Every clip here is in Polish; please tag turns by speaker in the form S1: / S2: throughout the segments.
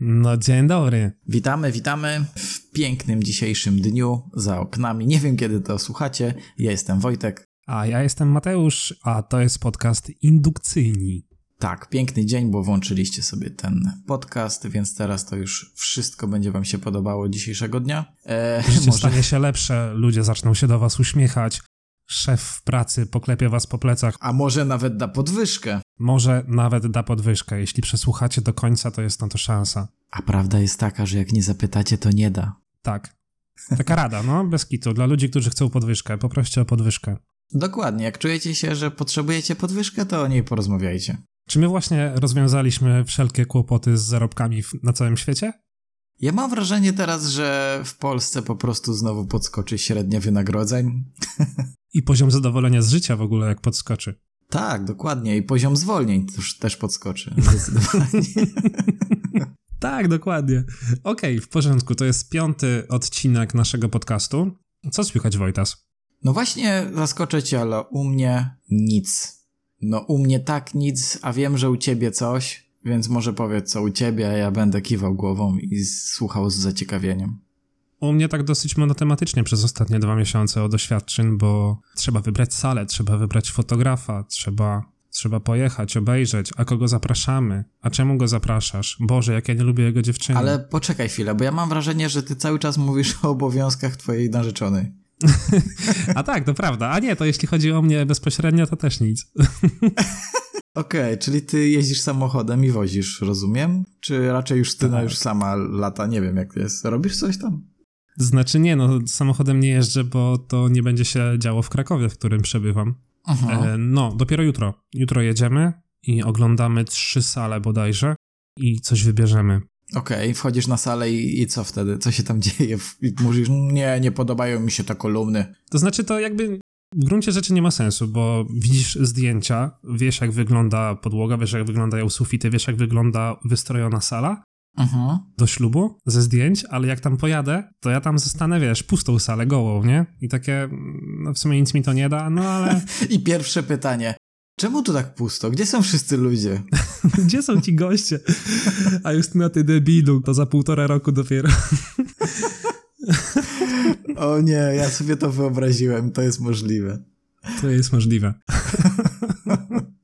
S1: No dzień dobry.
S2: Witamy, witamy w pięknym dzisiejszym dniu za oknami. Nie wiem kiedy to słuchacie. Ja jestem Wojtek.
S1: A ja jestem Mateusz, a to jest podcast Indukcyjni.
S2: Tak, piękny dzień, bo włączyliście sobie ten podcast, więc teraz to już wszystko będzie wam się podobało dzisiejszego dnia.
S1: E, Życie może... stanie się lepsze, ludzie zaczną się do was uśmiechać, szef w pracy poklepie was po plecach.
S2: A może nawet da podwyżkę.
S1: Może nawet da podwyżkę. Jeśli przesłuchacie do końca, to jest na to szansa.
S2: A prawda jest taka, że jak nie zapytacie, to nie da.
S1: Tak. Taka rada, no, bez kitu. Dla ludzi, którzy chcą podwyżkę, poproście o podwyżkę.
S2: Dokładnie. Jak czujecie się, że potrzebujecie podwyżkę, to o niej porozmawiajcie.
S1: Czy my właśnie rozwiązaliśmy wszelkie kłopoty z zarobkami na całym świecie?
S2: Ja mam wrażenie teraz, że w Polsce po prostu znowu podskoczy średnia wynagrodzeń.
S1: I poziom zadowolenia z życia w ogóle jak podskoczy.
S2: Tak, dokładnie. I poziom zwolnień też, też podskoczy. Zdecydowanie.
S1: tak, dokładnie. Okej, okay, w porządku. To jest piąty odcinek naszego podcastu. Co słychać, Wojtas?
S2: No właśnie, zaskoczę cię, ale u mnie nic. No u mnie tak nic, a wiem, że u ciebie coś, więc może powiedz co u ciebie, a ja będę kiwał głową i słuchał z zaciekawieniem.
S1: U mnie tak dosyć monotematycznie przez ostatnie dwa miesiące o doświadczeń, bo trzeba wybrać salę, trzeba wybrać fotografa, trzeba, trzeba pojechać, obejrzeć, a kogo zapraszamy, a czemu go zapraszasz? Boże, jak ja nie lubię jego dziewczyny.
S2: Ale poczekaj chwilę, bo ja mam wrażenie, że ty cały czas mówisz o obowiązkach twojej narzeczonej.
S1: a tak, to prawda. A nie, to jeśli chodzi o mnie bezpośrednio, to też nic.
S2: Okej, okay, czyli ty jeździsz samochodem i wozisz, rozumiem? Czy raczej już ty tak. już sama lata, nie wiem jak to jest. Robisz coś tam?
S1: Znaczy nie, no samochodem nie jeżdżę, bo to nie będzie się działo w Krakowie, w którym przebywam. E, no, dopiero jutro. Jutro jedziemy i oglądamy trzy sale bodajże i coś wybierzemy.
S2: Okej, okay, wchodzisz na salę i, i, co wtedy? Co się tam dzieje? I mówisz, nie, nie podobają mi się te kolumny.
S1: To znaczy to jakby w gruncie rzeczy nie ma sensu, bo widzisz zdjęcia, wiesz jak wygląda podłoga, wiesz jak wyglądają sufity, wiesz jak wygląda wystrojona sala mhm. do ślubu ze zdjęć, ale jak tam pojadę, to ja tam zostanę, wiesz, pustą salę, gołą, nie? I takie, no w sumie nic mi to nie da, no ale...
S2: I pierwsze pytanie, Czemu tu tak pusto? Gdzie są wszyscy ludzie?
S1: Gdzie są ci goście? A już na ty debilu, to za półtora roku dopiero.
S2: o nie, ja sobie to wyobraziłem, to jest możliwe.
S1: To jest możliwe.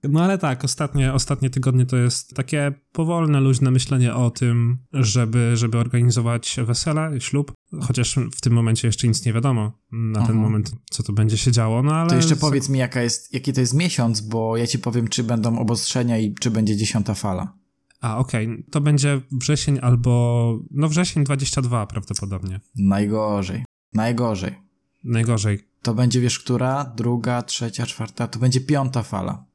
S1: No ale tak, ostatnie, ostatnie tygodnie to jest takie powolne, luźne myślenie o tym, żeby, żeby organizować wesele, ślub, chociaż w tym momencie jeszcze nic nie wiadomo na Aha. ten moment, co to będzie się działo, no ale...
S2: To jeszcze powiedz mi, jaka jest, jaki to jest miesiąc, bo ja ci powiem, czy będą obostrzenia i czy będzie dziesiąta fala.
S1: A, okej, okay. to będzie wrzesień albo, no wrzesień 22 prawdopodobnie.
S2: Najgorzej, najgorzej.
S1: Najgorzej.
S2: To będzie, wiesz, która? Druga, trzecia, czwarta, to będzie piąta fala.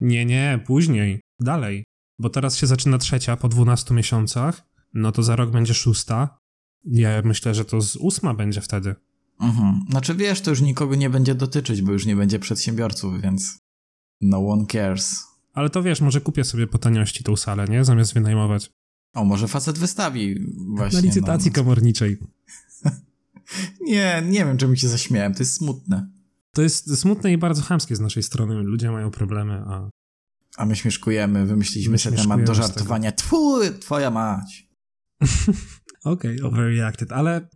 S1: Nie, nie, później, dalej. Bo teraz się zaczyna trzecia po 12 miesiącach, no to za rok będzie szósta. Ja myślę, że to z ósma będzie wtedy.
S2: Mhm. Znaczy wiesz, to już nikogo nie będzie dotyczyć, bo już nie będzie przedsiębiorców, więc no one cares.
S1: Ale to wiesz, może kupię sobie po taniości tą salę, nie? Zamiast wynajmować.
S2: O, może facet wystawi właśnie.
S1: Na licytacji no. komorniczej.
S2: nie, nie wiem, czemu się zaśmiałem, to jest smutne.
S1: To jest smutne i bardzo chamskie z naszej strony. Ludzie mają problemy, a...
S2: A my śmieszkujemy, wymyśliliśmy my sobie temat do żartowania. Twój, twoja mać.
S1: Okej, okay, overreacted, ale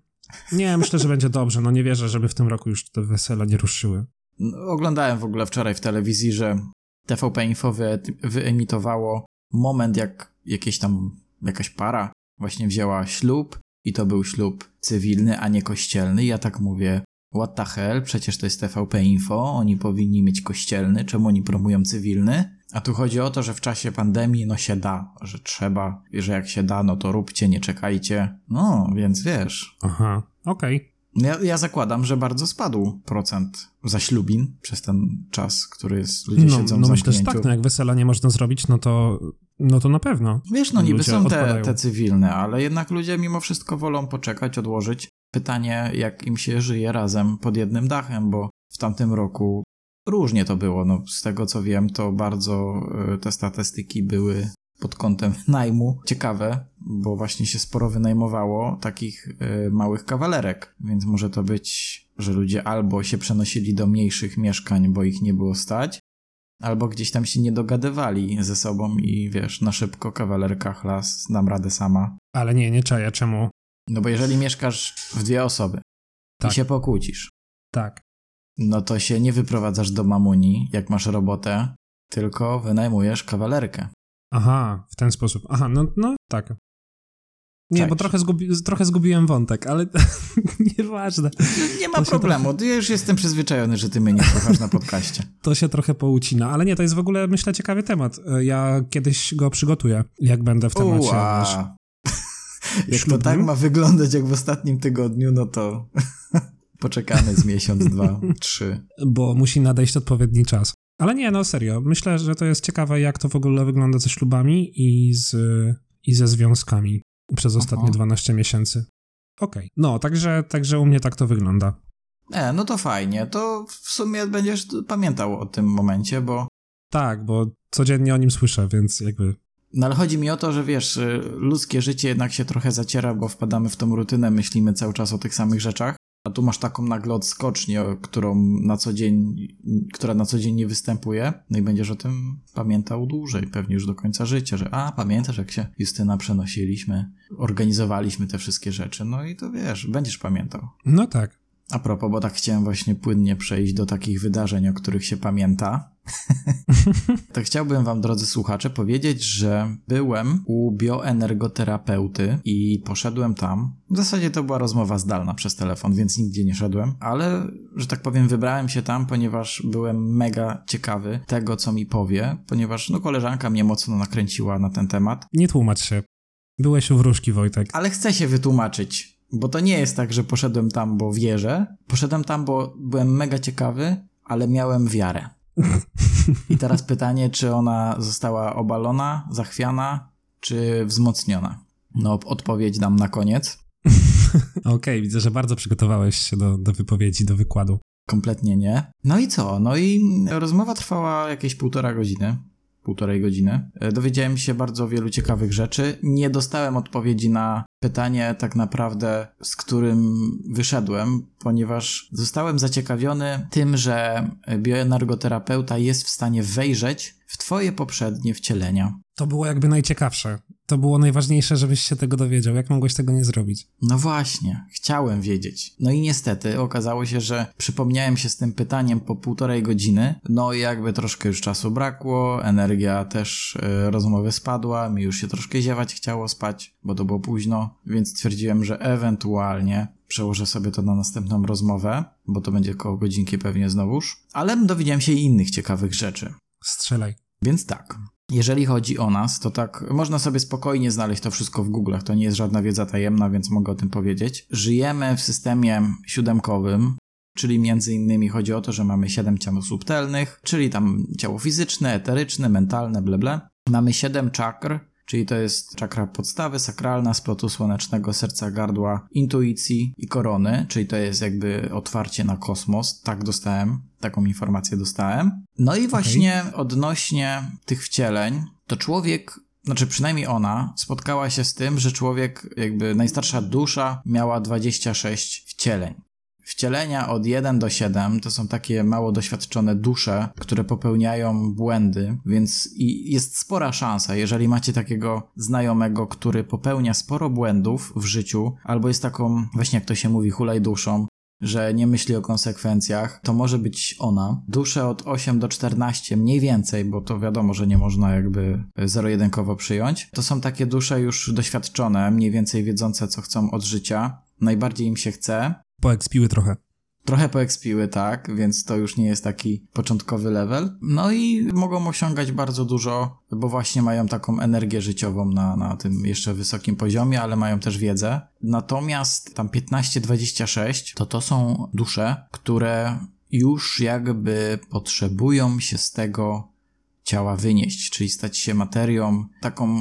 S1: nie, myślę, że będzie dobrze. No nie wierzę, żeby w tym roku już te wesela nie ruszyły.
S2: No, oglądałem w ogóle wczoraj w telewizji, że TVP Info wy, wyemitowało moment, jak jakieś tam, jakaś para właśnie wzięła ślub i to był ślub cywilny, a nie kościelny. I ja tak mówię, What the hell? Przecież to jest TVP Info, oni powinni mieć kościelny, czemu oni promują cywilny? A tu chodzi o to, że w czasie pandemii no się da, że trzeba, i że jak się da, no to róbcie, nie czekajcie. No, więc wiesz.
S1: Aha, okej.
S2: Okay. Ja, ja, zakładam, że bardzo spadł procent zaślubin przez ten czas, który jest, ludzie no, siedzą
S1: No myślę, że tak, no jak wesela nie można zrobić, no to, no to na pewno.
S2: Wiesz, no niby są te, te cywilne, ale jednak ludzie mimo wszystko wolą poczekać, odłożyć. Pytanie, jak im się żyje razem pod jednym dachem, bo w tamtym roku różnie to było. No, z tego co wiem, to bardzo e, te statystyki były pod kątem najmu ciekawe, bo właśnie się sporo wynajmowało takich y, małych kawalerek, więc może to być, że ludzie albo się przenosili do mniejszych mieszkań, bo ich nie było stać, Albo gdzieś tam się nie dogadywali ze sobą i wiesz, na szybko kawalerka, chlas, dam radę sama.
S1: Ale nie, nie czaję, czemu?
S2: No bo jeżeli mieszkasz w dwie osoby tak. i się pokłócisz.
S1: Tak.
S2: No to się nie wyprowadzasz do mamuni, jak masz robotę, tylko wynajmujesz kawalerkę.
S1: Aha, w ten sposób. Aha, no, no tak. Nie, bo trochę, zgubi, trochę zgubiłem wątek, ale nieważne.
S2: Nie ma problemu. Trochę... Ja już jestem przyzwyczajony, że ty mnie nie słuchasz na podcaście.
S1: To się trochę poucina, ale nie, to jest w ogóle, myślę, ciekawy temat. Ja kiedyś go przygotuję, jak będę w temacie. Uła.
S2: Jak to tak ma wyglądać jak w ostatnim tygodniu, no to poczekamy z miesiąc, dwa, trzy.
S1: Bo musi nadejść odpowiedni czas. Ale nie, no serio. Myślę, że to jest ciekawe, jak to w ogóle wygląda ze ślubami i, z, i ze związkami przez ostatnie Aha. 12 miesięcy. Okej. Okay. No, także, także u mnie tak to wygląda.
S2: E, no to fajnie. To w sumie będziesz pamiętał o tym momencie, bo...
S1: Tak, bo codziennie o nim słyszę, więc jakby...
S2: No ale chodzi mi o to, że wiesz, y, ludzkie życie jednak się trochę zaciera, bo wpadamy w tą rutynę, myślimy cały czas o tych samych rzeczach. A tu masz taką nagle odskocznię, którą na co dzień, która na co dzień nie występuje, no i będziesz o tym pamiętał dłużej, pewnie już do końca życia, że a, pamiętasz jak się Justyna przenosiliśmy, organizowaliśmy te wszystkie rzeczy, no i to wiesz, będziesz pamiętał.
S1: No tak.
S2: A propos, bo tak chciałem właśnie płynnie przejść do takich wydarzeń, o których się pamięta. to chciałbym wam, drodzy słuchacze, powiedzieć, że byłem u bioenergoterapeuty i poszedłem tam. W zasadzie to była rozmowa zdalna przez telefon, więc nigdzie nie szedłem, ale, że tak powiem, wybrałem się tam, ponieważ byłem mega ciekawy tego, co mi powie, ponieważ no koleżanka mnie mocno nakręciła na ten temat.
S1: Nie tłumacz się. Byłeś u wróżki, Wojtek.
S2: Ale chcę się wytłumaczyć. Bo to nie jest tak, że poszedłem tam, bo wierzę. Poszedłem tam, bo byłem mega ciekawy, ale miałem wiarę. I teraz pytanie, czy ona została obalona, zachwiana, czy wzmocniona? No, odpowiedź dam na koniec.
S1: Okej, okay, widzę, że bardzo przygotowałeś się do, do wypowiedzi, do wykładu.
S2: Kompletnie nie. No i co? No i rozmowa trwała jakieś półtora godziny półtorej godziny. E, dowiedziałem się bardzo wielu ciekawych rzeczy. Nie dostałem odpowiedzi na pytanie, tak naprawdę, z którym wyszedłem, ponieważ zostałem zaciekawiony tym, że bioenergoterapeuta jest w stanie wejrzeć w Twoje poprzednie wcielenia.
S1: To było jakby najciekawsze. To było najważniejsze, żebyś się tego dowiedział. Jak mogłeś tego nie zrobić?
S2: No właśnie, chciałem wiedzieć. No i niestety okazało się, że przypomniałem się z tym pytaniem po półtorej godziny. No i jakby troszkę już czasu brakło, energia też yy, rozmowy spadła, mi już się troszkę ziewać chciało spać, bo to było późno, więc stwierdziłem, że ewentualnie przełożę sobie to na następną rozmowę, bo to będzie koło godzinki pewnie znowuż. Ale dowiedziałem się i innych ciekawych rzeczy.
S1: Strzelaj.
S2: Więc tak, jeżeli chodzi o nas, to tak, można sobie spokojnie znaleźć to wszystko w Google'ach, to nie jest żadna wiedza tajemna, więc mogę o tym powiedzieć. Żyjemy w systemie siódemkowym, czyli między innymi chodzi o to, że mamy siedem ciał subtelnych, czyli tam ciało fizyczne, eteryczne, mentalne, ble, ble. Mamy siedem czakr, czyli to jest czakra podstawy, sakralna, splotu słonecznego, serca, gardła, intuicji i korony, czyli to jest jakby otwarcie na kosmos. Tak dostałem, taką informację dostałem. No i właśnie okay. odnośnie tych wcieleń, to człowiek znaczy przynajmniej ona spotkała się z tym, że człowiek, jakby najstarsza dusza, miała 26 wcieleń. Wcielenia od 1 do 7 to są takie mało doświadczone dusze, które popełniają błędy, więc i jest spora szansa, jeżeli macie takiego znajomego, który popełnia sporo błędów w życiu, albo jest taką, właśnie jak to się mówi, hulaj duszą, że nie myśli o konsekwencjach, to może być ona. Dusze od 8 do 14, mniej więcej, bo to wiadomo, że nie można jakby zero-jedynkowo przyjąć. To są takie dusze już doświadczone, mniej więcej wiedzące, co chcą od życia. Najbardziej im się chce,
S1: Poekspiły trochę.
S2: Trochę poekspiły, tak, więc to już nie jest taki początkowy level. No i mogą osiągać bardzo dużo, bo właśnie mają taką energię życiową na, na tym jeszcze wysokim poziomie, ale mają też wiedzę. Natomiast tam 15-26 to to są dusze, które już jakby potrzebują się z tego ciała wynieść, czyli stać się materią. Taką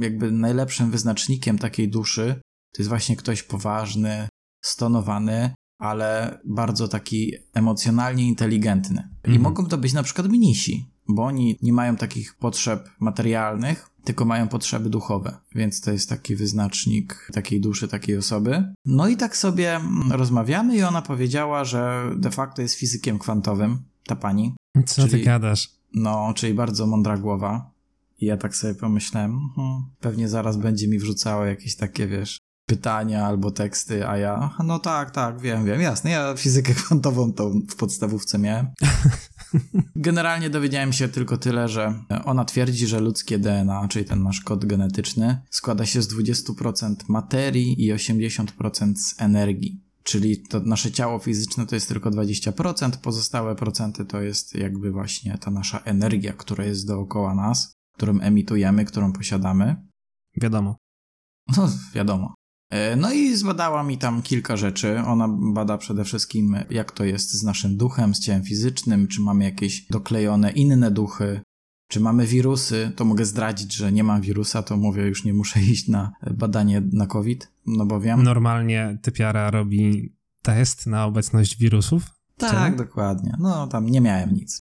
S2: jakby najlepszym wyznacznikiem takiej duszy to jest właśnie ktoś poważny, stonowany, ale bardzo taki emocjonalnie inteligentny. I mhm. mogą to być na przykład mnisi, bo oni nie mają takich potrzeb materialnych, tylko mają potrzeby duchowe, więc to jest taki wyznacznik takiej duszy, takiej osoby. No i tak sobie rozmawiamy i ona powiedziała, że de facto jest fizykiem kwantowym, ta pani.
S1: Co Czyli ty gadasz?
S2: No, czyli bardzo mądra głowa. I ja tak sobie pomyślałem, hmm, pewnie zaraz będzie mi wrzucało jakieś takie, wiesz, pytania albo teksty, a ja, no tak, tak, wiem, wiem, jasne, ja fizykę kwantową to w podstawówce miałem. Generalnie dowiedziałem się tylko tyle, że ona twierdzi, że ludzkie DNA, czyli ten nasz kod genetyczny, składa się z 20% materii i 80% z energii. Czyli to nasze ciało fizyczne to jest tylko 20%, pozostałe procenty to jest jakby właśnie ta nasza energia, która jest dookoła nas, którą emitujemy, którą posiadamy.
S1: Wiadomo.
S2: No, wiadomo. E, no i zbadała mi tam kilka rzeczy. Ona bada przede wszystkim, jak to jest z naszym duchem, z ciałem fizycznym, czy mamy jakieś doklejone inne duchy, czy mamy wirusy. To mogę zdradzić, że nie mam wirusa, to mówię, już nie muszę iść na badanie na COVID, no bo wiem.
S1: Normalnie typiara robi test na obecność wirusów?
S2: Tak, dokładnie. No tam nie miałem nic.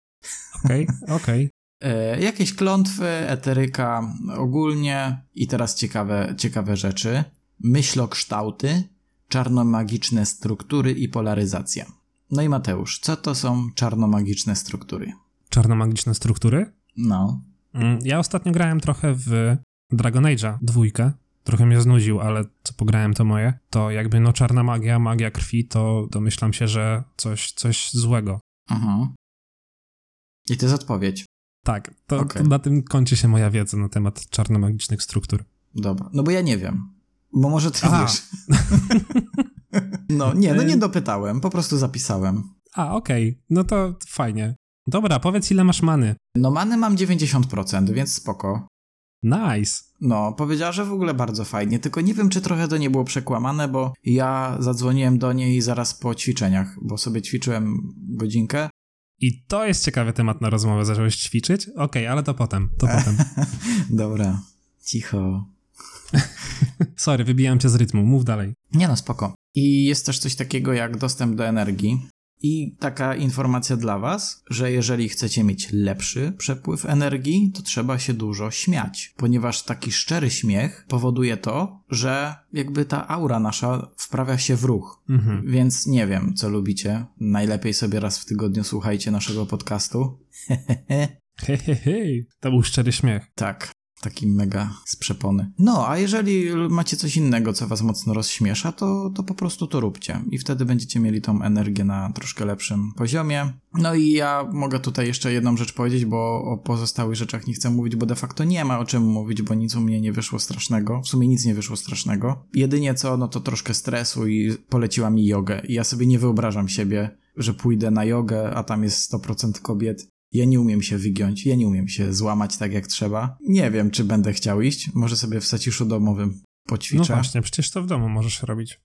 S1: Okej, okay, okej.
S2: Okay. E, jakieś klątwy, eteryka ogólnie i teraz ciekawe, ciekawe rzeczy myślokształty, czarnomagiczne struktury i polaryzacja. No i Mateusz, co to są czarnomagiczne struktury?
S1: Czarnomagiczne struktury?
S2: No.
S1: Mm, ja ostatnio grałem trochę w Dragon Age'a dwójkę. Trochę mnie znudził, ale co pograłem to moje. To jakby no czarna magia, magia krwi, to domyślam się, że coś, coś złego.
S2: Mhm. I to jest odpowiedź.
S1: Tak, to, okay. to na tym kończy się moja wiedza na temat czarnomagicznych struktur.
S2: Dobra, no bo ja nie wiem. Bo może ty Aha. wiesz. no nie, no nie dopytałem, po prostu zapisałem.
S1: A, okej, okay. no to fajnie. Dobra, powiedz ile masz many.
S2: No many mam 90%, więc spoko.
S1: Nice.
S2: No, powiedziała, że w ogóle bardzo fajnie, tylko nie wiem, czy trochę to nie było przekłamane, bo ja zadzwoniłem do niej zaraz po ćwiczeniach, bo sobie ćwiczyłem godzinkę.
S1: I to jest ciekawy temat na rozmowę, zacząłeś ćwiczyć? Okej, okay, ale to potem, to potem.
S2: Dobra, cicho.
S1: Sorry, wybijam cię z rytmu, mów dalej.
S2: Nie no, spoko. I jest też coś takiego jak dostęp do energii. I taka informacja dla Was, że jeżeli chcecie mieć lepszy przepływ energii, to trzeba się dużo śmiać, ponieważ taki szczery śmiech powoduje to, że jakby ta aura nasza wprawia się w ruch. Mhm. Więc nie wiem, co lubicie. Najlepiej sobie raz w tygodniu słuchajcie naszego podcastu.
S1: Hehehe, to był szczery śmiech.
S2: Tak taki mega z przepony. No, a jeżeli macie coś innego, co was mocno rozśmiesza, to, to po prostu to róbcie i wtedy będziecie mieli tą energię na troszkę lepszym poziomie. No i ja mogę tutaj jeszcze jedną rzecz powiedzieć, bo o pozostałych rzeczach nie chcę mówić, bo de facto nie ma o czym mówić, bo nic u mnie nie wyszło strasznego. W sumie nic nie wyszło strasznego. Jedynie co, no to troszkę stresu i poleciła mi jogę. I ja sobie nie wyobrażam siebie, że pójdę na jogę, a tam jest 100% kobiet ja nie umiem się wygiąć, ja nie umiem się złamać tak jak trzeba. Nie wiem, czy będę chciał iść. Może sobie w zaciszu domowym poćwiczę.
S1: No właśnie, przecież to w domu możesz robić.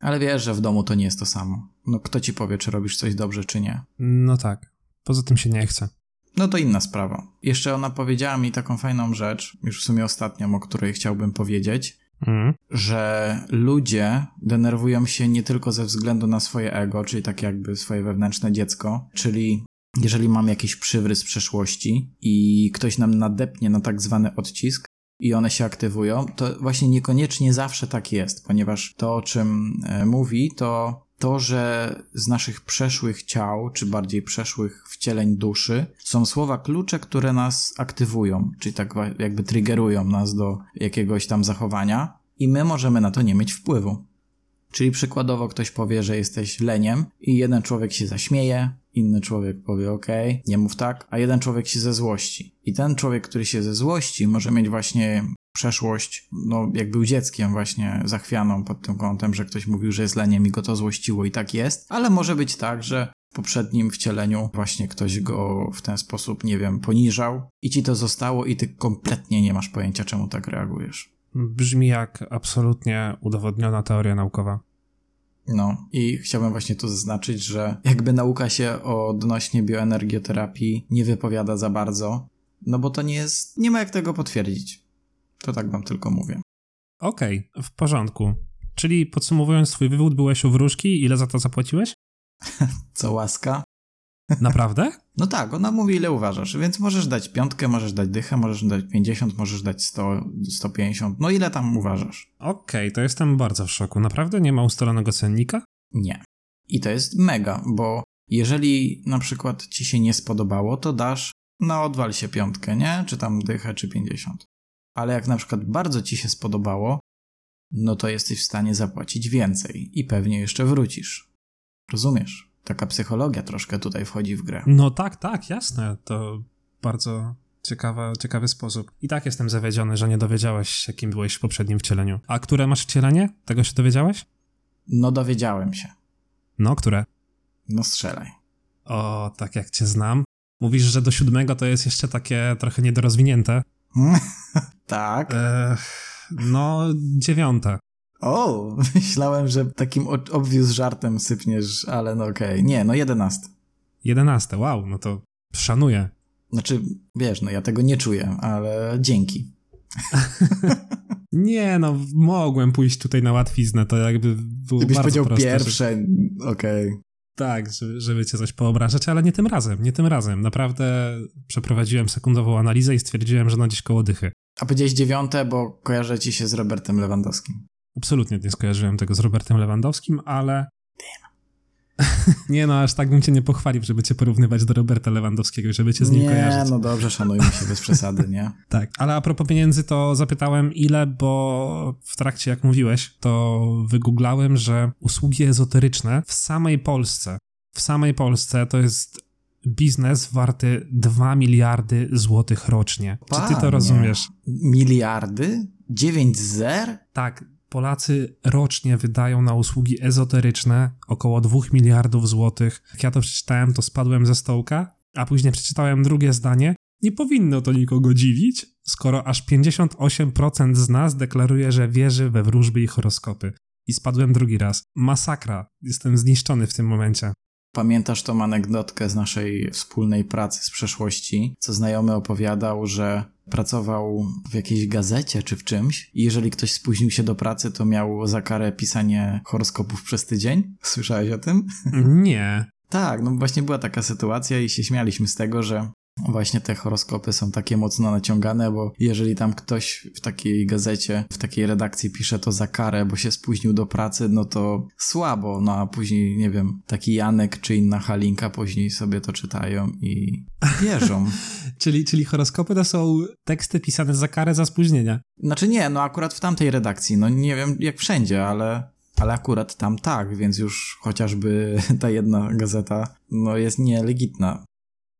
S2: Ale wiesz, że w domu to nie jest to samo. No kto ci powie, czy robisz coś dobrze, czy nie?
S1: No tak. Poza tym się nie chce.
S2: No to inna sprawa. Jeszcze ona powiedziała mi taką fajną rzecz, już w sumie ostatnią, o której chciałbym powiedzieć, mm. że ludzie denerwują się nie tylko ze względu na swoje ego, czyli tak jakby swoje wewnętrzne dziecko, czyli jeżeli mam jakiś przywrys przeszłości i ktoś nam nadepnie na tak zwany odcisk i one się aktywują, to właśnie niekoniecznie zawsze tak jest, ponieważ to, o czym e, mówi, to to, że z naszych przeszłych ciał, czy bardziej przeszłych wcieleń duszy, są słowa klucze, które nas aktywują, czyli tak jakby triggerują nas do jakiegoś tam zachowania i my możemy na to nie mieć wpływu. Czyli przykładowo ktoś powie, że jesteś leniem i jeden człowiek się zaśmieje, inny człowiek powie ok, nie mów tak, a jeden człowiek się ze złości. I ten człowiek, który się ze złości może mieć właśnie przeszłość, no jak był dzieckiem właśnie zachwianą pod tym kątem, że ktoś mówił, że jest leniem i go to złościło i tak jest, ale może być tak, że w poprzednim wcieleniu właśnie ktoś go w ten sposób, nie wiem, poniżał i ci to zostało i ty kompletnie nie masz pojęcia, czemu tak reagujesz.
S1: Brzmi jak absolutnie udowodniona teoria naukowa.
S2: No i chciałbym właśnie tu zaznaczyć, że jakby nauka się odnośnie bioenergioterapii nie wypowiada za bardzo, no bo to nie jest, nie ma jak tego potwierdzić. To tak wam tylko mówię.
S1: Okej, okay, w porządku. Czyli podsumowując swój wywód, byłeś u wróżki, ile za to zapłaciłeś?
S2: Co łaska?
S1: Naprawdę?
S2: No tak, ona mówi ile uważasz, więc możesz dać piątkę, możesz dać dychę, możesz dać 50, możesz dać 100, 150, no ile tam uważasz?
S1: Okej, okay, to jestem bardzo w szoku. Naprawdę nie ma ustalonego cennika?
S2: Nie. I to jest mega, bo jeżeli na przykład ci się nie spodobało, to dasz no odwal się piątkę, nie? Czy tam dychę, czy pięćdziesiąt. Ale jak na przykład bardzo ci się spodobało, no to jesteś w stanie zapłacić więcej i pewnie jeszcze wrócisz. Rozumiesz? Taka psychologia troszkę tutaj wchodzi w grę.
S1: No tak, tak, jasne. To bardzo ciekawa, ciekawy sposób. I tak jestem zawiedziony, że nie dowiedziałeś się, kim byłeś w poprzednim wcieleniu. A które masz wcielenie? Tego się dowiedziałeś?
S2: No dowiedziałem się.
S1: No, które?
S2: No strzelaj.
S1: O, tak jak cię znam. Mówisz, że do siódmego to jest jeszcze takie trochę niedorozwinięte.
S2: tak.
S1: E, no, dziewiąte.
S2: O, myślałem, że takim obwióz żartem sypniesz, ale no okej. Okay. Nie, no jedenaste.
S1: Jedenaste, wow, no to szanuję.
S2: Znaczy, wiesz, no ja tego nie czuję, ale dzięki.
S1: nie, no mogłem pójść tutaj na łatwiznę, to jakby było
S2: Gdybyś
S1: bardzo
S2: powiedział
S1: proste,
S2: pierwsze, że... okej. Okay.
S1: Tak, żeby, żeby cię coś poobrażać, ale nie tym razem, nie tym razem. Naprawdę przeprowadziłem sekundową analizę i stwierdziłem, że no gdzieś koło dychy.
S2: A powiedziałeś dziewiąte, bo kojarzę ci się z Robertem Lewandowskim.
S1: Absolutnie nie skojarzyłem tego z Robertem Lewandowskim, ale... nie no, aż tak bym cię nie pochwalił, żeby cię porównywać do Roberta Lewandowskiego, żeby cię z nim
S2: nie,
S1: kojarzyć.
S2: Nie, no dobrze, szanujmy się bez przesady, nie?
S1: tak, ale a propos pieniędzy, to zapytałem ile, bo w trakcie jak mówiłeś, to wygooglałem, że usługi ezoteryczne w samej Polsce, w samej Polsce to jest biznes warty 2 miliardy złotych rocznie. Panie, Czy ty to rozumiesz?
S2: Miliardy? 9 zer?
S1: Tak, Polacy rocznie wydają na usługi ezoteryczne około 2 miliardów złotych. Jak ja to przeczytałem, to spadłem ze stołka, a później przeczytałem drugie zdanie. Nie powinno to nikogo dziwić, skoro aż 58% z nas deklaruje, że wierzy we wróżby i horoskopy. I spadłem drugi raz. Masakra. Jestem zniszczony w tym momencie.
S2: Pamiętasz tą anegdotkę z naszej wspólnej pracy z przeszłości, co znajomy opowiadał, że pracował w jakiejś gazecie czy w czymś i jeżeli ktoś spóźnił się do pracy, to miał za karę pisanie horoskopów przez tydzień? Słyszałeś o tym?
S1: Nie.
S2: tak, no właśnie była taka sytuacja i się śmialiśmy z tego, że właśnie te horoskopy są takie mocno naciągane, bo jeżeli tam ktoś w takiej gazecie, w takiej redakcji pisze to za karę, bo się spóźnił do pracy, no to słabo, no a później, nie wiem, taki Janek czy inna Halinka później sobie to czytają i wierzą.
S1: czyli, czyli horoskopy to są teksty pisane za karę za spóźnienia?
S2: Znaczy nie, no akurat w tamtej redakcji, no nie wiem jak wszędzie, ale ale akurat tam tak, więc już chociażby ta jedna gazeta no jest nielegitna.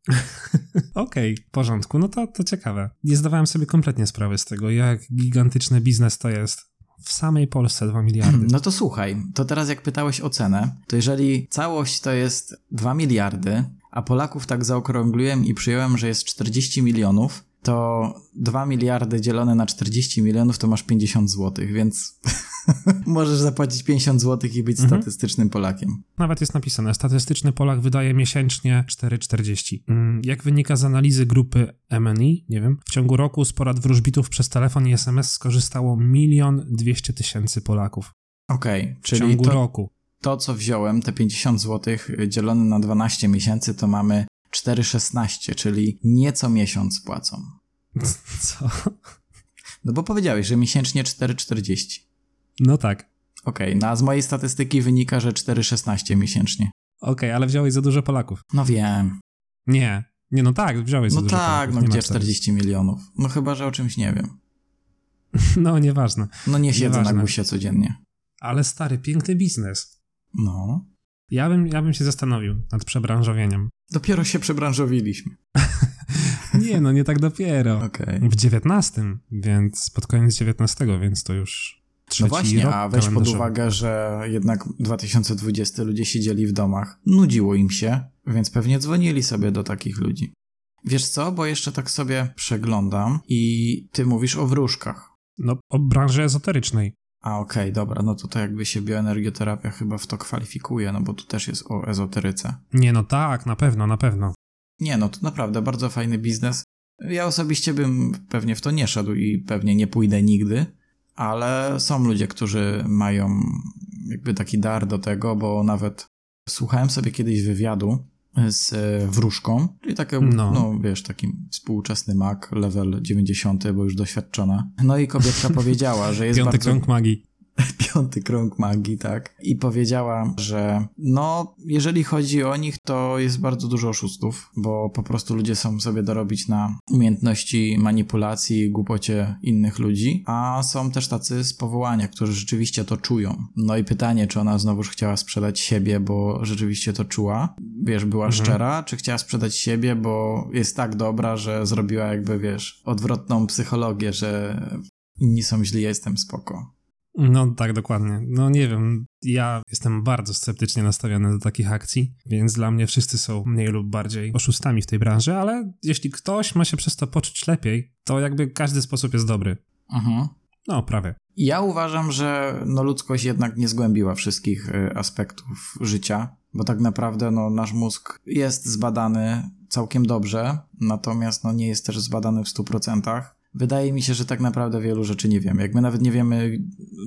S1: Okej, okay, w porządku, no to, to ciekawe. Nie zdawałem sobie kompletnie sprawy z tego, jak gigantyczny biznes to jest. W samej Polsce 2 miliardy.
S2: No to słuchaj, to teraz jak pytałeś o cenę, to jeżeli całość to jest 2 miliardy, a Polaków tak zaokrągliłem i przyjąłem, że jest 40 milionów, to 2 miliardy dzielone na 40 milionów to masz 50 zł, więc możesz zapłacić 50 zł i być mhm. statystycznym Polakiem.
S1: Nawet jest napisane, statystyczny Polak wydaje miesięcznie 4,40. Mm, jak wynika z analizy grupy MNI, nie wiem, w ciągu roku z porad wróżbitów przez telefon i SMS skorzystało milion 200 tysięcy Polaków.
S2: Okej, okay, czyli
S1: w ciągu
S2: to,
S1: roku.
S2: To, co wziąłem, te 50 zł dzielone na 12 miesięcy, to mamy 4,16, czyli nieco miesiąc płacą.
S1: Co?
S2: No bo powiedziałeś, że miesięcznie 4,40.
S1: No tak.
S2: Okej, okay, no a z mojej statystyki wynika, że 4,16 miesięcznie.
S1: Okej, okay, ale wziąłeś za dużo Polaków.
S2: No wiem.
S1: Nie. Nie, no tak, wziąłeś
S2: no
S1: za dużo
S2: tak,
S1: Polaków.
S2: No tak, no gdzie 40 milionów? No chyba, że o czymś nie wiem.
S1: No, nieważne.
S2: No nie siedzę nieważne. na gusie codziennie.
S1: Ale stary, piękny biznes.
S2: No.
S1: Ja bym, ja bym się zastanowił nad przebranżowieniem.
S2: Dopiero się przebranżowiliśmy.
S1: nie, no nie tak dopiero.
S2: Okay.
S1: W dziewiętnastym, więc pod koniec dziewiętnastego, więc to już trzeci No
S2: właśnie, a weź pod uwagę, że jednak 2020 ludzie siedzieli w domach, nudziło im się, więc pewnie dzwonili sobie do takich ludzi. Wiesz co, bo jeszcze tak sobie przeglądam i ty mówisz o wróżkach.
S1: No, o branży ezoterycznej.
S2: A okej, okay, dobra, no to, to jakby się bioenergioterapia chyba w to kwalifikuje, no bo tu też jest o ezoteryce.
S1: Nie, no tak, na pewno, na pewno.
S2: Nie, no to naprawdę bardzo fajny biznes. Ja osobiście bym pewnie w to nie szedł i pewnie nie pójdę nigdy, ale są ludzie, którzy mają jakby taki dar do tego, bo nawet słuchałem sobie kiedyś wywiadu z e, wróżką, czyli takie, no. no wiesz, taki współczesny mak, level 90, bo już doświadczona. No i kobietka powiedziała, że jest
S1: Piąty
S2: bardzo...
S1: krąg magii.
S2: piąty krąg magii, tak? I powiedziała, że no, jeżeli chodzi o nich, to jest bardzo dużo oszustów, bo po prostu ludzie są sobie dorobić na umiejętności manipulacji i głupocie innych ludzi, a są też tacy z powołania, którzy rzeczywiście to czują. No i pytanie, czy ona znowuż chciała sprzedać siebie, bo rzeczywiście to czuła, wiesz, była mhm. szczera, czy chciała sprzedać siebie, bo jest tak dobra, że zrobiła jakby, wiesz, odwrotną psychologię, że inni są źli, ja jestem spoko.
S1: No tak, dokładnie. No nie wiem, ja jestem bardzo sceptycznie nastawiony do takich akcji, więc dla mnie wszyscy są mniej lub bardziej oszustami w tej branży, ale jeśli ktoś ma się przez to poczuć lepiej, to jakby każdy sposób jest dobry. Mhm. No, prawie.
S2: Ja uważam, że no, ludzkość jednak nie zgłębiła wszystkich y, aspektów życia, bo tak naprawdę no, nasz mózg jest zbadany całkiem dobrze, natomiast no, nie jest też zbadany w 100% wydaje mi się, że tak naprawdę wielu rzeczy nie wiemy. Jak my nawet nie wiemy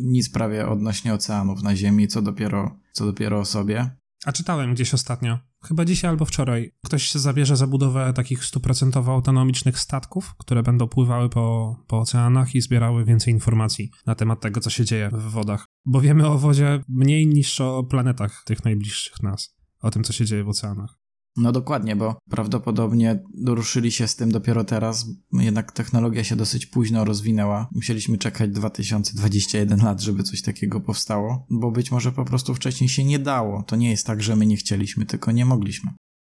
S2: nic prawie odnośnie oceanów na Ziemi, co dopiero, co dopiero o sobie.
S1: A czytałem gdzieś ostatnio, chyba dzisiaj albo wczoraj, ktoś się zabierze za budowę takich stuprocentowo autonomicznych statków, które będą pływały po, po oceanach i zbierały więcej informacji na temat tego, co się dzieje w wodach. Bo wiemy o wodzie mniej niż o planetach tych najbliższych nas, o tym, co się dzieje w oceanach.
S2: No dokładnie, bo prawdopodobnie ruszyli się z tym dopiero teraz, jednak technologia się dosyć późno rozwinęła. Musieliśmy czekać 2021 lat, żeby coś takiego powstało, bo być może po prostu wcześniej się nie dało. To nie jest tak, że my nie chcieliśmy, tylko nie mogliśmy.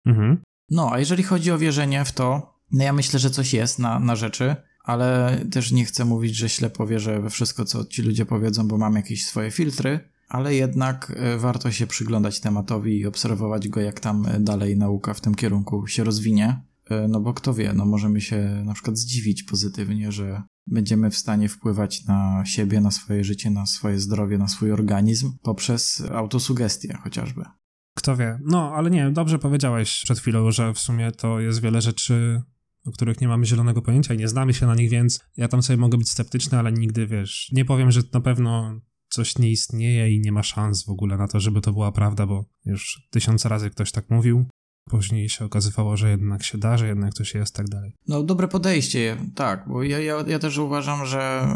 S2: Mhm. No, a jeżeli chodzi o wierzenie w to, no ja myślę, że coś jest na, na rzeczy, ale też nie chcę mówić, że ślepo wierzę we wszystko, co ci ludzie powiedzą, bo mam jakieś swoje filtry ale jednak e, warto się przyglądać tematowi i obserwować go, jak tam e, dalej nauka w tym kierunku się rozwinie. E, no bo kto wie, no możemy się na przykład zdziwić pozytywnie, że będziemy w stanie wpływać na siebie, na swoje życie, na swoje zdrowie, na swój organizm poprzez autosugestię chociażby.
S1: Kto wie. No, ale nie, dobrze powiedziałeś przed chwilą, że w sumie to jest wiele rzeczy, o których nie mamy zielonego pojęcia i nie znamy się na nich, więc ja tam sobie mogę być sceptyczny, ale nigdy, wiesz, nie powiem, że na pewno coś nie istnieje i nie ma szans w ogóle na to, żeby to była prawda, bo już tysiące razy ktoś tak mówił. Później się okazywało, że jednak się da, że jednak coś jest, tak dalej.
S2: No, dobre podejście, tak, bo ja, ja, ja też uważam, że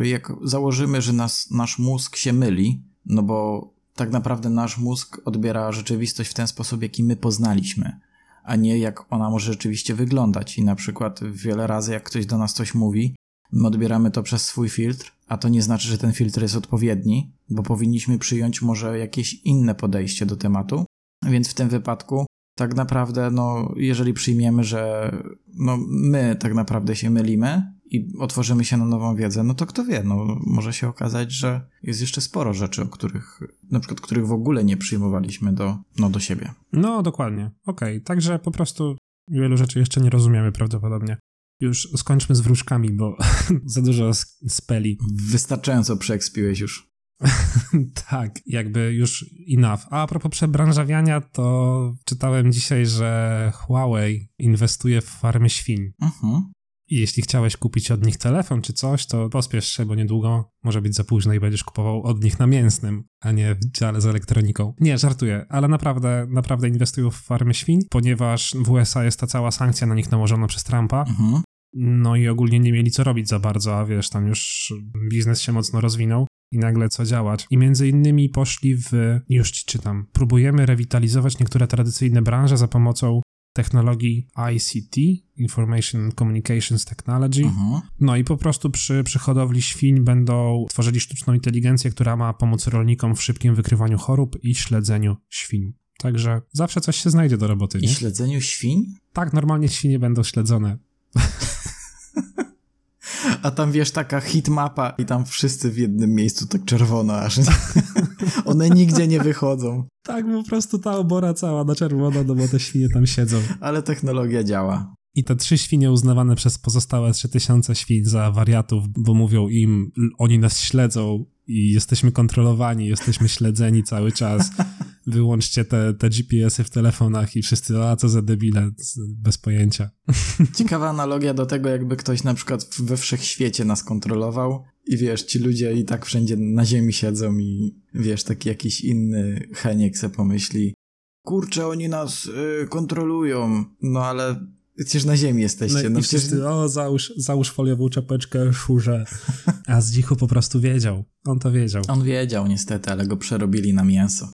S2: e, jak założymy, że nas, nasz mózg się myli, no bo tak naprawdę nasz mózg odbiera rzeczywistość w ten sposób, jaki my poznaliśmy, a nie jak ona może rzeczywiście wyglądać. I na przykład wiele razy, jak ktoś do nas coś mówi, my odbieramy to przez swój filtr, a to nie znaczy, że ten filtr jest odpowiedni, bo powinniśmy przyjąć może jakieś inne podejście do tematu. Więc w tym wypadku tak naprawdę, no, jeżeli przyjmiemy, że no, my tak naprawdę się mylimy i otworzymy się na nową wiedzę, no to kto wie, no, może się okazać, że jest jeszcze sporo rzeczy, o których, na przykład, których w ogóle nie przyjmowaliśmy do, no, do siebie.
S1: No, dokładnie. Okej, okay. także po prostu wielu rzeczy jeszcze nie rozumiemy prawdopodobnie. Już skończmy z wróżkami, bo za dużo speli.
S2: Wystarczająco przeekspiłeś już.
S1: tak, jakby już enough. A, a propos przebranżawiania, to czytałem dzisiaj, że Huawei inwestuje w farmy świń. Uh-huh. I jeśli chciałeś kupić od nich telefon czy coś, to pospiesz się, bo niedługo może być za późno i będziesz kupował od nich na mięsnym, a nie w dziale z elektroniką. Nie, żartuję, ale naprawdę, naprawdę inwestują w farmy świń, ponieważ w USA jest ta cała sankcja na nich nałożona przez Trumpa. Uh-huh. No i ogólnie nie mieli co robić za bardzo, a wiesz, tam już biznes się mocno rozwinął i nagle co działać. I między innymi poszli w, już ci czytam, próbujemy rewitalizować niektóre tradycyjne branże za pomocą technologii ICT, Information Communications Technology. Uh-huh. No i po prostu przy, przy hodowli świń będą tworzyli sztuczną inteligencję, która ma pomóc rolnikom w szybkim wykrywaniu chorób i śledzeniu świń. Także zawsze coś się znajdzie do roboty.
S2: I śledzeniu świń?
S1: Tak, normalnie świnie będą śledzone.
S2: A tam wiesz, taka hitmapa i tam wszyscy w jednym miejscu tak czerwono aż. One nigdzie nie wychodzą.
S1: Tak, po prostu ta obora cała na czerwono, no bo te świnie tam siedzą.
S2: Ale technologia działa.
S1: I te trzy świnie uznawane przez pozostałe trzy tysiące świń za wariatów, bo mówią im, oni nas śledzą i jesteśmy kontrolowani, jesteśmy śledzeni cały czas. Wyłączcie te, te GPS-y w telefonach i wszyscy, a co za debile, bez pojęcia.
S2: Ciekawa analogia do tego, jakby ktoś na przykład we wszechświecie nas kontrolował i wiesz, ci ludzie i tak wszędzie na ziemi siedzą i wiesz, taki jakiś inny Heniek se pomyśli, kurczę, oni nas y, kontrolują, no ale Przecież na ziemi jesteście.
S1: No,
S2: no przecież...
S1: wszyscy, o, załóż, załóż foliową czapeczkę, szurze. A Zdzichu po prostu wiedział. On to wiedział.
S2: On wiedział niestety, ale go przerobili na mięso.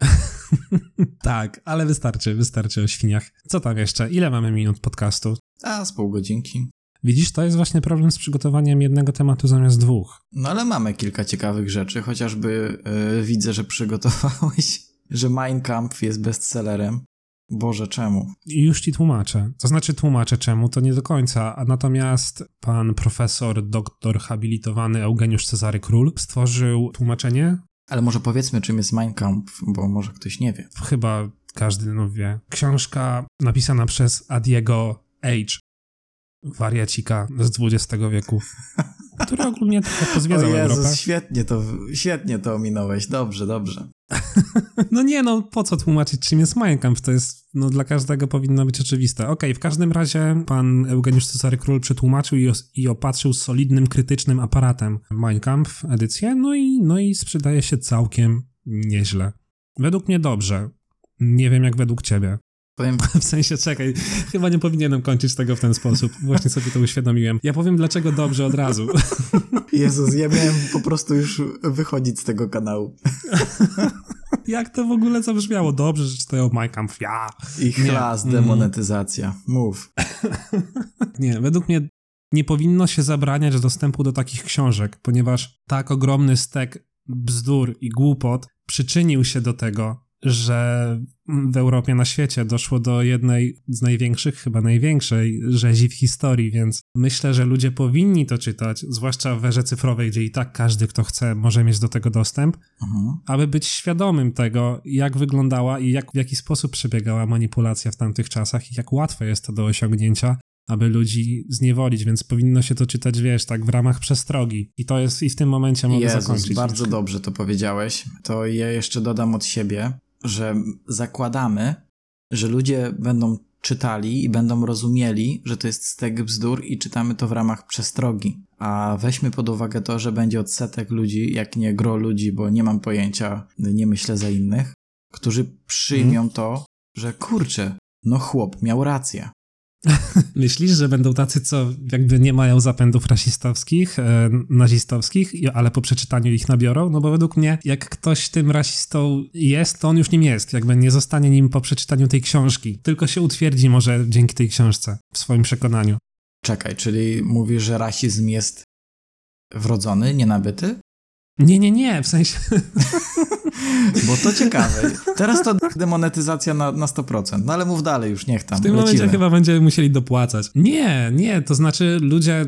S1: tak, ale wystarczy, wystarczy o świniach. Co tam jeszcze? Ile mamy minut podcastu?
S2: A, z pół godzinki.
S1: Widzisz, to jest właśnie problem z przygotowaniem jednego tematu zamiast dwóch.
S2: No ale mamy kilka ciekawych rzeczy, chociażby yy, widzę, że przygotowałeś, że Mein Kampf jest bestsellerem. Boże, czemu?
S1: Już ci tłumaczę. To znaczy tłumaczę czemu, to nie do końca. A natomiast pan profesor, doktor habilitowany Eugeniusz Cezary Król stworzył tłumaczenie.
S2: Ale może powiedzmy, czym jest Mein Kampf, bo może ktoś nie wie.
S1: Chyba każdy no wie. Książka napisana przez Adiego Age, wariacika z XX wieku, który ogólnie trochę pozwiedzał
S2: o Jezus,
S1: Europę.
S2: świetnie to, świetnie to ominąłeś. Dobrze, dobrze.
S1: no nie, no po co tłumaczyć, czym jest Kampf? To jest, no dla każdego powinno być oczywiste. Okej, okay, w każdym razie pan Eugeniusz Cezary Król przetłumaczył i, i opatrzył solidnym, krytycznym aparatem Kampf edycję, no i, no i sprzedaje się całkiem nieźle. Według mnie dobrze. Nie wiem jak według ciebie.
S2: Powiem...
S1: W sensie, czekaj, chyba nie powinienem kończyć tego w ten sposób. Właśnie sobie to uświadomiłem. Ja powiem, dlaczego dobrze od razu.
S2: Jezus, ja miałem po prostu już wychodzić z tego kanału.
S1: Jak to w ogóle zabrzmiało? Dobrze, że czytają My Kampf, ja.
S2: I chlas, demonetyzacja. Mów.
S1: nie, według mnie nie powinno się zabraniać dostępu do takich książek, ponieważ tak ogromny stek bzdur i głupot przyczynił się do tego, że w Europie, na świecie doszło do jednej z największych, chyba największej rzezi w historii, więc myślę, że ludzie powinni to czytać, zwłaszcza w erze cyfrowej, gdzie i tak każdy, kto chce, może mieć do tego dostęp, mhm. aby być świadomym tego, jak wyglądała i jak, w jaki sposób przebiegała manipulacja w tamtych czasach i jak łatwe jest to do osiągnięcia, aby ludzi zniewolić, więc powinno się to czytać, wiesz, tak w ramach przestrogi. I to jest, i w tym momencie mogę
S2: Jezus,
S1: zakończyć.
S2: bardzo dobrze to powiedziałeś. To ja jeszcze dodam od siebie, że zakładamy, że ludzie będą czytali i będą rozumieli, że to jest stek bzdur i czytamy to w ramach przestrogi. A weźmy pod uwagę to, że będzie odsetek ludzi, jak nie gro ludzi, bo nie mam pojęcia, nie myślę za innych, którzy przyjmą hmm. to, że kurczę, no chłop miał rację.
S1: Myślisz, że będą tacy, co jakby nie mają zapędów rasistowskich, e, nazistowskich, ale po przeczytaniu ich nabiorą? No bo według mnie, jak ktoś tym rasistą jest, to on już nim jest. Jakby nie zostanie nim po przeczytaniu tej książki. Tylko się utwierdzi może dzięki tej książce, w swoim przekonaniu.
S2: Czekaj, czyli mówisz, że rasizm jest wrodzony, nienabyty?
S1: Nie, nie, nie, w sensie...
S2: Bo to ciekawe. Teraz to demonetyzacja na, na 100%, no ale mów dalej już, niech tam.
S1: W tym
S2: lecimy.
S1: momencie chyba będziemy musieli dopłacać. Nie, nie, to znaczy ludzie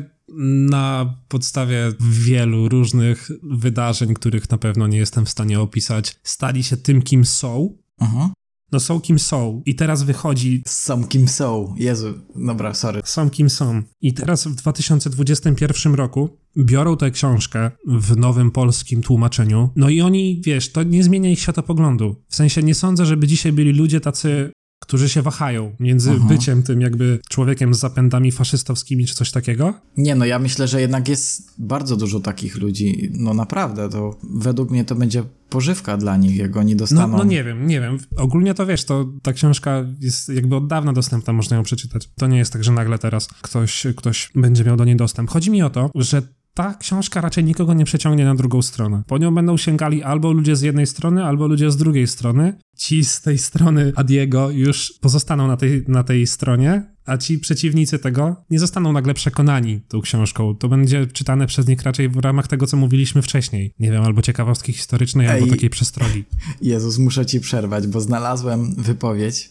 S1: na podstawie wielu różnych wydarzeń, których na pewno nie jestem w stanie opisać, stali się tym, kim są. Mhm. No są kim są i teraz wychodzi...
S2: Są kim są, Jezu, dobra, sorry.
S1: Są kim są. I teraz w 2021 roku biorą tę książkę w nowym polskim tłumaczeniu, no i oni, wiesz, to nie zmienia ich światopoglądu. W sensie nie sądzę, żeby dzisiaj byli ludzie tacy którzy się wahają między Aha. byciem tym jakby człowiekiem z zapędami faszystowskimi czy coś takiego?
S2: Nie, no ja myślę, że jednak jest bardzo dużo takich ludzi. No naprawdę, to według mnie to będzie pożywka dla nich, jak oni dostaną.
S1: No, no nie wiem, nie wiem. Ogólnie to wiesz, to ta książka jest jakby od dawna dostępna, można ją przeczytać. To nie jest tak, że nagle teraz ktoś, ktoś będzie miał do niej dostęp. Chodzi mi o to, że ta książka raczej nikogo nie przeciągnie na drugą stronę. Po nią będą sięgali albo ludzie z jednej strony, albo ludzie z drugiej strony. Ci z tej strony Adiego już pozostaną na tej, na tej stronie, a ci przeciwnicy tego nie zostaną nagle przekonani tą książką. To będzie czytane przez nich raczej w ramach tego, co mówiliśmy wcześniej. Nie wiem, albo ciekawostki historycznej, Ej, albo takiej przestrogi.
S2: Jezus, muszę ci przerwać, bo znalazłem wypowiedź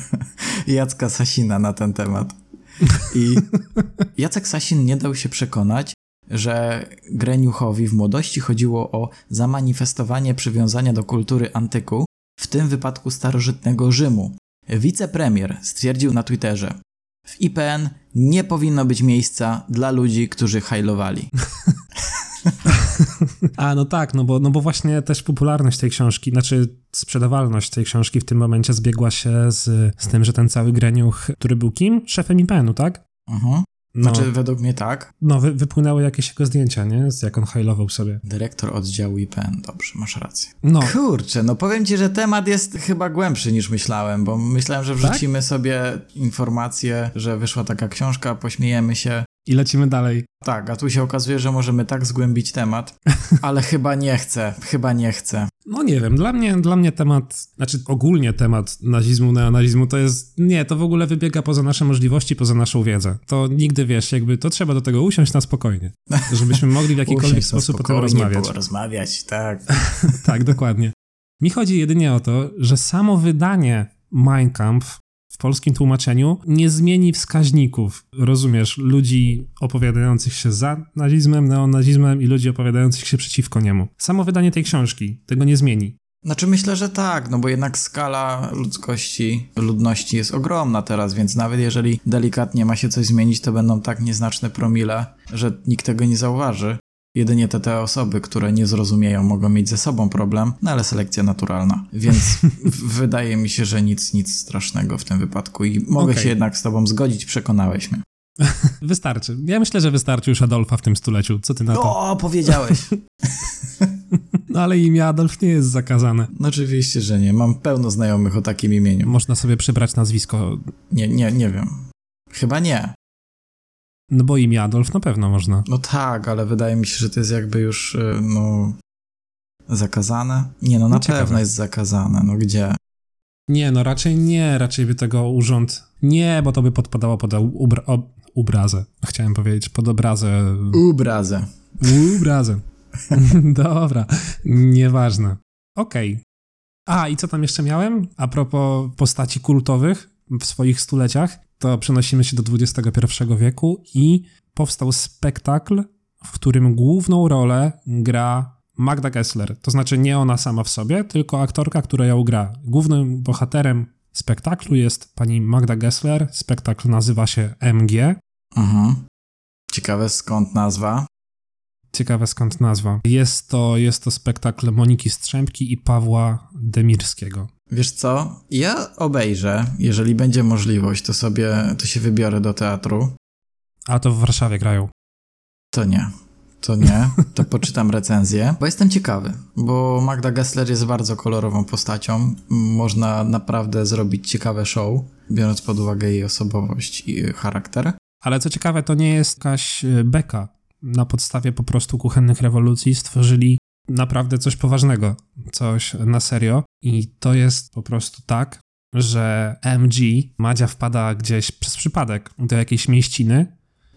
S2: Jacka Sasina na ten temat. I Jacek Sasin nie dał się przekonać, że Greniuchowi w młodości chodziło o zamanifestowanie przywiązania do kultury antyku, w tym wypadku starożytnego Rzymu. Wicepremier stwierdził na Twitterze: W IPN nie powinno być miejsca dla ludzi, którzy hajlowali.
S1: A, no tak, no bo, no bo właśnie też popularność tej książki, znaczy sprzedawalność tej książki w tym momencie zbiegła się z, z tym, że ten cały Greniuch, który był kim? Szefem IPN-u, tak? Mhm
S2: No, znaczy, według mnie tak.
S1: No, wy, wypłynęły jakieś jego zdjęcia, nie? Z jak on hajlował sobie.
S2: Dyrektor oddziału IPN, dobrze, masz rację. No. Kurczę, no powiem ci, że temat jest chyba głębszy niż myślałem, bo myślałem, że wrzucimy tak? sobie informację, że wyszła taka książka, pośmiejemy się,
S1: i lecimy dalej.
S2: Tak, a tu się okazuje, że możemy tak zgłębić temat, ale chyba nie chcę, chyba nie chcę.
S1: No nie wiem, dla mnie, dla mnie temat, znaczy ogólnie temat nazizmu, neonazizmu to jest, nie, to w ogóle wybiega poza nasze możliwości, poza naszą wiedzę. To nigdy, wiesz, jakby to trzeba do tego usiąść na spokojnie, żebyśmy mogli w jakikolwiek sposób o tym rozmawiać.
S2: rozmawiać, tak.
S1: tak, dokładnie. Mi chodzi jedynie o to, że samo wydanie Mein Kampf w polskim tłumaczeniu nie zmieni wskaźników, rozumiesz, ludzi opowiadających się za nazizmem, neonazizmem i ludzi opowiadających się przeciwko niemu. Samo wydanie tej książki tego nie zmieni.
S2: Znaczy myślę, że tak, no bo jednak skala ludzkości, ludności jest ogromna teraz, więc nawet jeżeli delikatnie ma się coś zmienić, to będą tak nieznaczne promile, że nikt tego nie zauważy. Jedynie te, te osoby, które nie zrozumieją, mogą mieć ze sobą problem, no ale selekcja naturalna. Więc wydaje mi się, że nic, nic strasznego w tym wypadku i mogę okay. się jednak z tobą zgodzić, przekonałeś mnie.
S1: Wystarczy. Ja myślę, że wystarczy już Adolfa w tym stuleciu. Co ty na to?
S2: O, powiedziałeś.
S1: no ale imię Adolf nie jest zakazane.
S2: No oczywiście, że nie. Mam pełno znajomych o takim imieniu.
S1: Można sobie przybrać nazwisko.
S2: Nie, nie, nie wiem. Chyba nie.
S1: No bo imię Adolf na pewno można.
S2: No tak, ale wydaje mi się, że to jest jakby już, y, no... Zakazane? Nie, no na no pewno jest zakazane. No gdzie?
S1: Nie, no raczej nie. Raczej by tego urząd... Nie, bo to by podpadało pod ubra... ubrazę. Chciałem powiedzieć, pod obrazę...
S2: Ubrazę.
S1: Ubrazę. Dobra, nieważne. Okej. Okay. A, i co tam jeszcze miałem? A propos postaci kultowych w swoich stuleciach to przenosimy się do XXI wieku i powstał spektakl, w którym główną rolę gra Magda Gessler. To znaczy nie ona sama w sobie, tylko aktorka, która ją gra. Głównym bohaterem spektaklu jest pani Magda Gessler. Spektakl nazywa się MG.
S2: Mhm. Ciekawe skąd nazwa.
S1: Ciekawe skąd nazwa. Jest to, jest to spektakl Moniki Strzępki i Pawła Demirskiego.
S2: Wiesz co? Ja obejrzę, jeżeli będzie możliwość, to sobie, to się wybiorę do teatru.
S1: A to w Warszawie grają.
S2: To nie. To nie. To poczytam recenzję, bo jestem ciekawy, bo Magda Gessler jest bardzo kolorową postacią. Można naprawdę zrobić ciekawe show, biorąc pod uwagę jej osobowość i charakter.
S1: Ale co ciekawe, to nie jest jakaś e, beka. Na podstawie po prostu kuchennych rewolucji stworzyli naprawdę coś poważnego, coś na serio. I to jest po prostu tak, że MG, Madzia wpada gdzieś przez przypadek do jakiejś mieściny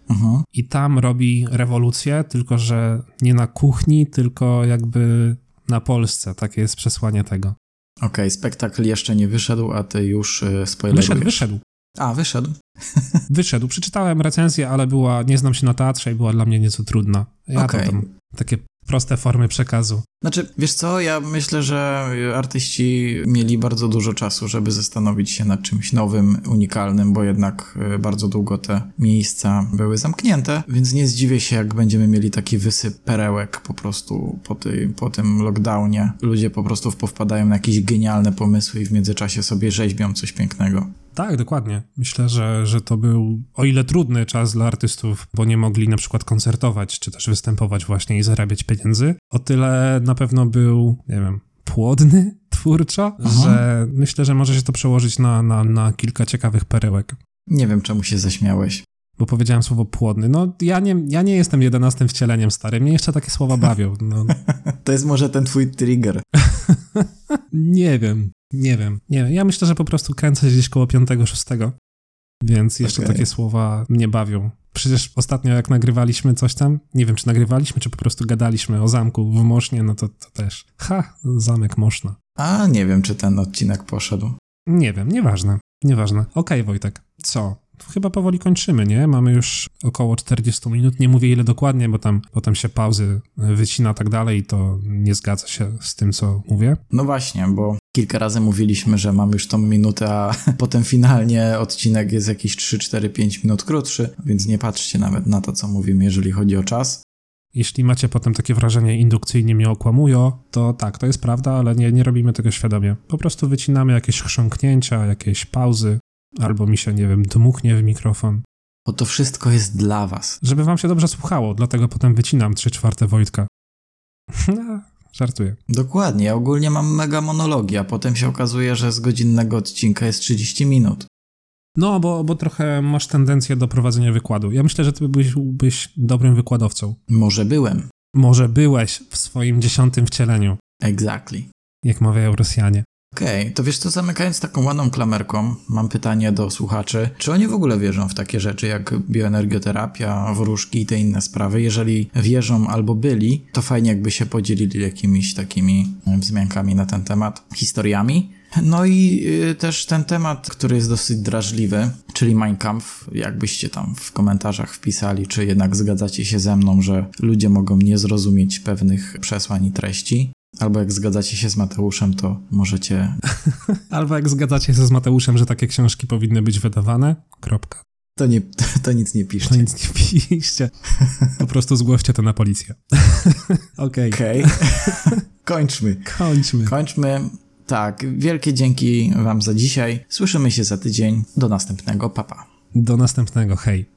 S1: mhm. i tam robi rewolucję, tylko że nie na kuchni, tylko jakby na Polsce. Takie jest przesłanie tego.
S2: Okej, okay, spektakl jeszcze nie wyszedł, a ty już yy, spoilerujesz.
S1: Wyszedł, wyszedł.
S2: A, wyszedł.
S1: wyszedł. Przeczytałem recenzję, ale była, nie znam się na teatrze i była dla mnie nieco trudna. Ja okay. to tam takie proste formy przekazu.
S2: Znaczy, wiesz co, ja myślę, że artyści mieli bardzo dużo czasu, żeby zastanowić się nad czymś nowym, unikalnym, bo jednak e, bardzo długo te miejsca były zamknięte, więc nie zdziwię się, jak będziemy mieli taki wysyp perełek po prostu po, po tym lockdownie. Ludzie po prostu powpadają na jakieś genialne pomysły i w międzyczasie sobie rzeźbią coś pięknego.
S1: Tak, dokładnie. Myślę, że, że to był o ile trudny czas dla artystów, bo nie mogli na przykład koncertować, czy też występować właśnie i zarabiać pieniędzy, o tyle na pewno był, nie wiem, płodny twórczo, Aha. że myślę, że może się to przełożyć na, na, na kilka ciekawych perełek.
S2: Nie wiem, czemu się zaśmiałeś.
S1: Bo powiedziałem słowo płodny. No, ja nie, ja nie jestem jedenastym wcieleniem starym. Mnie jeszcze takie słowa bawią. No.
S2: to jest może ten twój trigger.
S1: nie wiem. Nie wiem, nie wiem. Ja myślę, że po prostu kręcę gdzieś koło piątego, szóstego, więc jeszcze okay. takie słowa mnie bawią. Przecież ostatnio jak nagrywaliśmy coś tam, nie wiem czy nagrywaliśmy, czy po prostu gadaliśmy o zamku w Mosznie, no to, to też, ha, zamek Moszna.
S2: A, nie wiem czy ten odcinek poszedł.
S1: Nie wiem, nieważne, nieważne. Okej okay, Wojtek, co? chyba powoli kończymy, nie? Mamy już około 40 minut. Nie mówię ile dokładnie, bo tam potem się pauzy wycina tak dalej i to nie zgadza się z tym, co mówię.
S2: No właśnie, bo kilka razy mówiliśmy, że mam już tą minutę, a potem finalnie odcinek jest jakiś 3, 4, 5 minut krótszy, więc nie patrzcie nawet na to, co mówimy, jeżeli chodzi o czas.
S1: Jeśli macie potem takie wrażenie, indukcyjnie mnie okłamują, to tak, to jest prawda, ale nie, nie robimy tego świadomie. Po prostu wycinamy jakieś chrząknięcia, jakieś pauzy, albo mi się, nie wiem, dmuchnie w mikrofon.
S2: Bo to wszystko jest dla was.
S1: Żeby wam się dobrze słuchało, dlatego potem wycinam trzy czwarte Wojtka. No, żartuję.
S2: Dokładnie, ja ogólnie mam mega monologię, a potem się okazuje, że z godzinnego odcinka jest 30 minut.
S1: No, bo, bo trochę masz tendencję do prowadzenia wykładu. Ja myślę, że ty byś, byłbyś dobrym wykładowcą.
S2: Może byłem.
S1: Może byłeś w swoim dziesiątym wcieleniu.
S2: Exactly.
S1: Jak mawiają Rosjanie.
S2: Okej, okay, to wiesz co, zamykając taką ładną klamerką, mam pytanie do słuchaczy. Czy oni w ogóle wierzą w takie rzeczy jak bioenergioterapia, wróżki i te inne sprawy? Jeżeli wierzą albo byli, to fajnie jakby się podzielili jakimiś takimi wzmiankami na ten temat, historiami. No i y, też ten temat, który jest dosyć drażliwy, czyli Mein Kampf, jakbyście tam w komentarzach wpisali, czy jednak zgadzacie się ze mną, że ludzie mogą nie zrozumieć pewnych przesłań i treści. Albo jak zgadzacie się z Mateuszem, to możecie.
S1: Albo jak zgadzacie się z Mateuszem, że takie książki powinny być wydawane. Kropka.
S2: To, nie, to, to nic nie piszcie.
S1: To nic nie piszcie. Po prostu zgłoście to na policję. Okej.
S2: Okej. Okay. Kończmy.
S1: Kończmy.
S2: Kończmy. Tak, wielkie dzięki Wam za dzisiaj. Słyszymy się za tydzień. Do następnego. Papa.
S1: Do następnego. Hej.